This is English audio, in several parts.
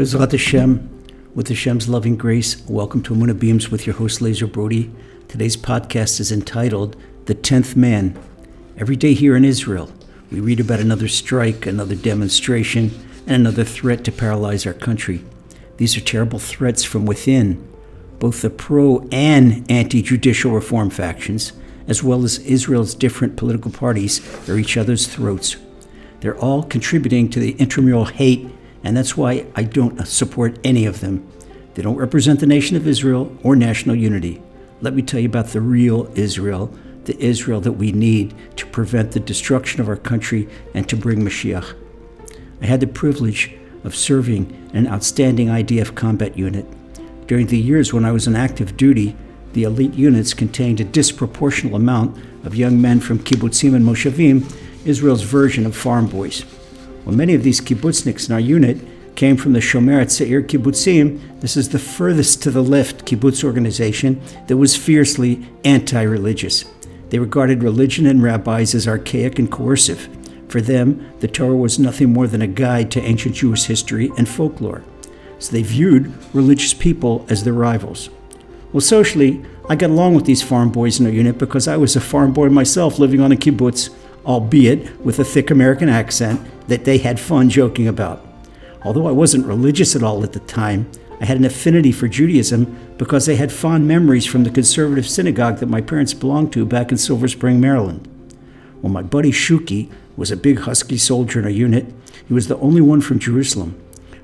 Bezrat Hashem, with Hashem's loving grace, welcome to Emuna Beams with your host Lazer Brody. Today's podcast is entitled The Tenth Man. Every day here in Israel, we read about another strike, another demonstration, and another threat to paralyze our country. These are terrible threats from within, both the pro and anti judicial reform factions, as well as Israel's different political parties, are each other's throats. They're all contributing to the intramural hate and that's why I don't support any of them. They don't represent the nation of Israel or national unity. Let me tell you about the real Israel, the Israel that we need to prevent the destruction of our country and to bring Mashiach. I had the privilege of serving an outstanding IDF combat unit. During the years when I was on active duty, the elite units contained a disproportional amount of young men from kibbutzim and moshavim, Israel's version of farm boys. Well, many of these kibbutzniks in our unit came from the Shomer Tzeir Kibbutzim. This is the furthest to the left kibbutz organization that was fiercely anti religious. They regarded religion and rabbis as archaic and coercive. For them, the Torah was nothing more than a guide to ancient Jewish history and folklore. So they viewed religious people as their rivals. Well, socially, I got along with these farm boys in our unit because I was a farm boy myself living on a kibbutz albeit with a thick American accent that they had fun joking about. Although I wasn't religious at all at the time, I had an affinity for Judaism because I had fond memories from the conservative synagogue that my parents belonged to back in Silver Spring, Maryland. Well, my buddy Shuki was a big husky soldier in our unit. He was the only one from Jerusalem.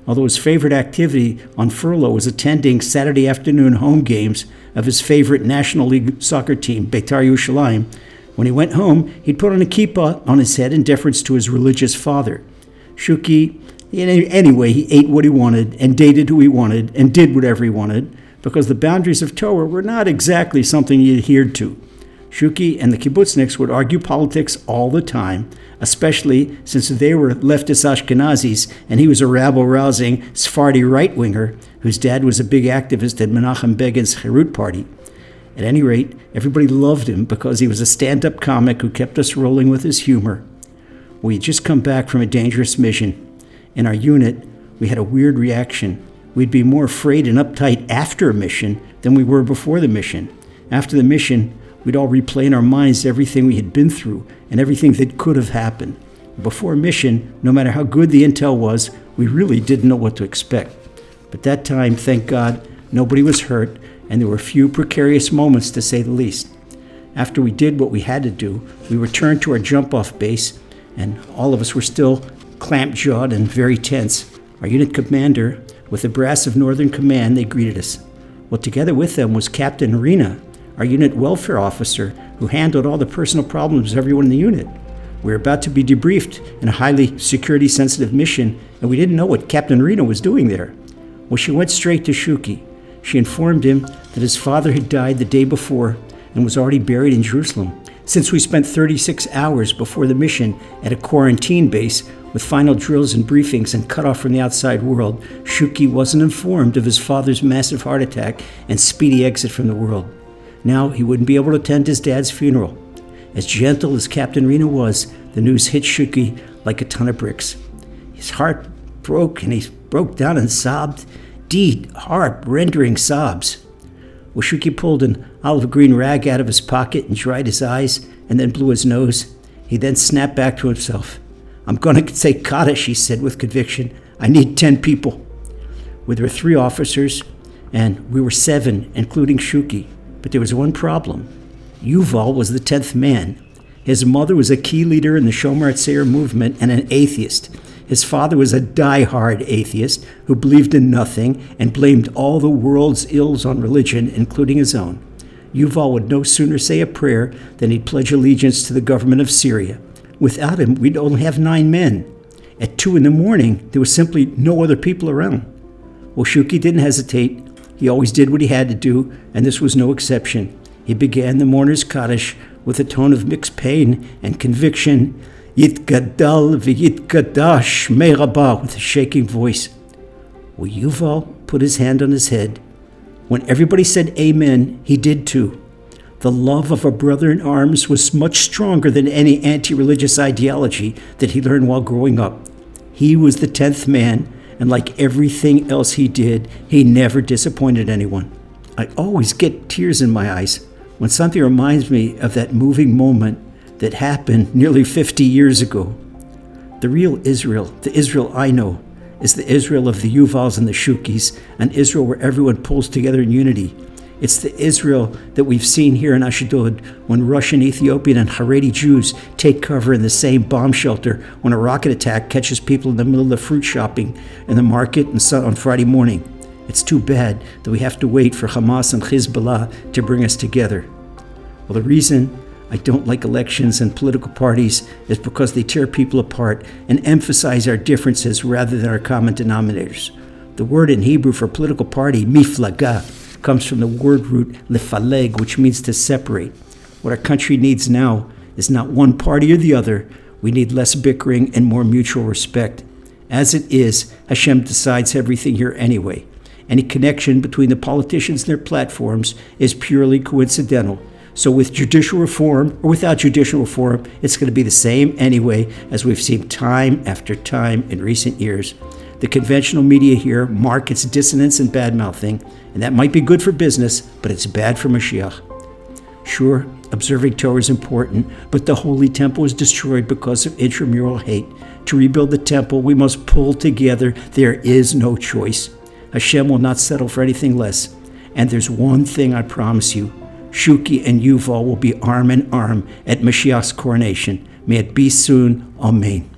Although his favorite activity on furlough was attending Saturday afternoon home games of his favorite National League soccer team, Beitar Yerushalayim, when he went home, he'd put on a kippah on his head in deference to his religious father. Shuki, anyway, he ate what he wanted and dated who he wanted and did whatever he wanted because the boundaries of Torah were not exactly something he adhered to. Shuki and the kibbutzniks would argue politics all the time, especially since they were leftist Ashkenazis and he was a rabble rousing Sephardi right winger whose dad was a big activist at Menachem Begin's Herut party. At any rate, everybody loved him because he was a stand up comic who kept us rolling with his humor. We had just come back from a dangerous mission. In our unit, we had a weird reaction. We'd be more afraid and uptight after a mission than we were before the mission. After the mission, we'd all replay in our minds everything we had been through and everything that could have happened. Before a mission, no matter how good the intel was, we really didn't know what to expect. But that time, thank God, nobody was hurt and there were a few precarious moments to say the least. After we did what we had to do, we returned to our jump off base, and all of us were still clamped jawed and very tense. Our unit commander, with the brass of Northern Command, they greeted us. Well, together with them was Captain Rena, our unit welfare officer, who handled all the personal problems of everyone in the unit. We were about to be debriefed in a highly security sensitive mission, and we didn't know what Captain Rena was doing there. Well, she went straight to Shuki. She informed him that his father had died the day before and was already buried in Jerusalem. Since we spent 36 hours before the mission at a quarantine base with final drills and briefings and cut off from the outside world, Shuki wasn't informed of his father's massive heart attack and speedy exit from the world. Now he wouldn't be able to attend his dad's funeral. As gentle as Captain Rena was, the news hit Shuki like a ton of bricks. His heart broke and he broke down and sobbed deep, heart rendering sobs. Washuki pulled an olive green rag out of his pocket and dried his eyes and then blew his nose. He then snapped back to himself. I'm going to say Kaddish, he said with conviction. I need 10 people. Well, there were three officers, and we were seven, including Shuki. But there was one problem. Yuval was the 10th man. His mother was a key leader in the Shomer Tzeir movement and an atheist. His father was a die-hard atheist who believed in nothing and blamed all the world's ills on religion, including his own. Yuval would no sooner say a prayer than he'd pledge allegiance to the government of Syria. Without him, we'd only have nine men. At two in the morning, there was simply no other people around. Well, didn't hesitate. He always did what he had to do, and this was no exception. He began the mourner's Kaddish with a tone of mixed pain and conviction Yitgadal v'yitgadash me'rabah, with a shaking voice. Well, Yuval put his hand on his head. When everybody said amen, he did too. The love of a brother in arms was much stronger than any anti religious ideology that he learned while growing up. He was the tenth man, and like everything else he did, he never disappointed anyone. I always get tears in my eyes when something reminds me of that moving moment that happened nearly 50 years ago. The real Israel, the Israel I know, is the Israel of the Yuvals and the Shukis, an Israel where everyone pulls together in unity. It's the Israel that we've seen here in Ashdod when Russian, Ethiopian, and Haredi Jews take cover in the same bomb shelter when a rocket attack catches people in the middle of fruit shopping in the market on Friday morning. It's too bad that we have to wait for Hamas and Hezbollah to bring us together. Well, the reason I don't like elections and political parties is because they tear people apart and emphasize our differences rather than our common denominators. The word in Hebrew for political party, miflaga, comes from the word root lefaleg, which means to separate. What our country needs now is not one party or the other. We need less bickering and more mutual respect. As it is, Hashem decides everything here anyway. Any connection between the politicians and their platforms is purely coincidental. So, with judicial reform or without judicial reform, it's going to be the same anyway, as we've seen time after time in recent years. The conventional media here markets dissonance and bad mouthing, and that might be good for business, but it's bad for Mashiach. Sure, observing Torah is important, but the Holy Temple was destroyed because of intramural hate. To rebuild the temple, we must pull together. There is no choice. Hashem will not settle for anything less. And there's one thing I promise you Shuki and Yuval will be arm in arm at Mashiach's coronation. May it be soon. Amen.